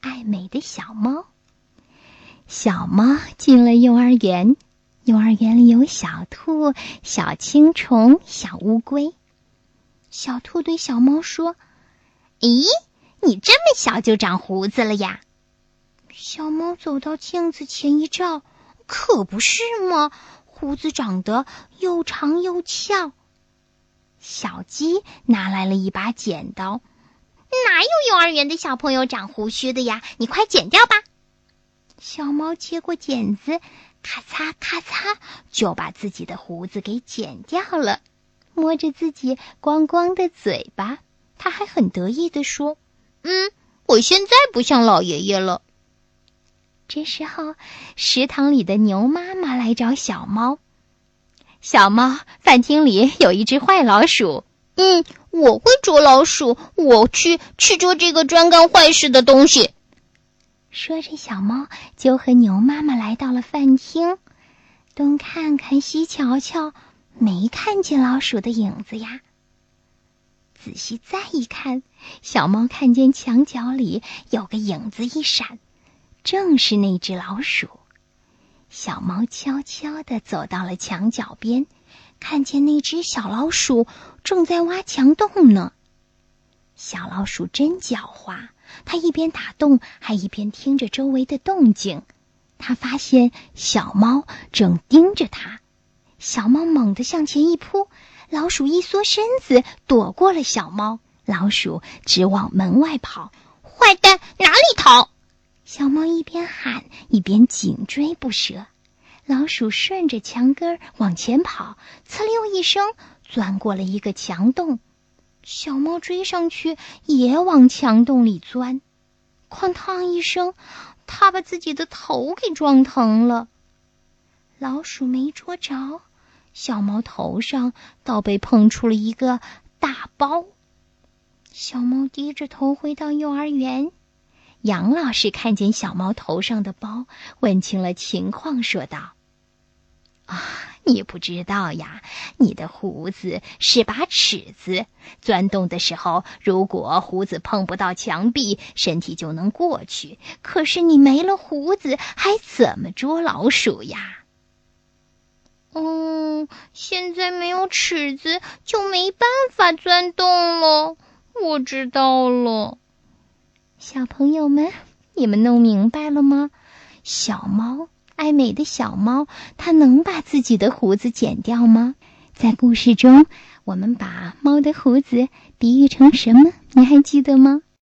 爱美的小猫。小猫进了幼儿园，幼儿园里有小兔、小青虫、小乌龟。小兔对小猫说：“咦，你这么小就长胡子了呀？”小猫走到镜子前一照，可不是吗？胡子长得又长又翘。小鸡拿来了一把剪刀，哪有幼儿园的小朋友长胡须的呀？你快剪掉吧。小猫接过剪子，咔嚓咔嚓就把自己的胡子给剪掉了。摸着自己光光的嘴巴，它还很得意地说：“嗯，我现在不像老爷爷了。”这时候，食堂里的牛妈妈来找小猫。小猫，饭厅里有一只坏老鼠。嗯，我会捉老鼠，我去去捉这个专干坏事的东西。说着，小猫就和牛妈妈来到了饭厅，东看看西瞧瞧，没看见老鼠的影子呀。仔细再一看，小猫看见墙角里有个影子一闪。正是那只老鼠，小猫悄悄地走到了墙角边，看见那只小老鼠正在挖墙洞呢。小老鼠真狡猾，它一边打洞，还一边听着周围的动静。它发现小猫正盯着它，小猫猛地向前一扑，老鼠一缩身子躲过了小猫。老鼠直往门外跑，坏蛋，哪里逃？小猫一边喊一边紧追不舍，老鼠顺着墙根往前跑，呲溜一声钻过了一个墙洞，小猫追上去也往墙洞里钻，哐当一声，它把自己的头给撞疼了。老鼠没捉着，小猫头上倒被碰出了一个大包。小猫低着头回到幼儿园。杨老师看见小猫头上的包，问清了情况，说道：“啊，你不知道呀，你的胡子是把尺子，钻洞的时候，如果胡子碰不到墙壁，身体就能过去。可是你没了胡子，还怎么捉老鼠呀？”“嗯，现在没有尺子，就没办法钻洞了。我知道了。”小朋友们，你们弄明白了吗？小猫，爱美的小猫，它能把自己的胡子剪掉吗？在故事中，我们把猫的胡子比喻成什么？你还记得吗？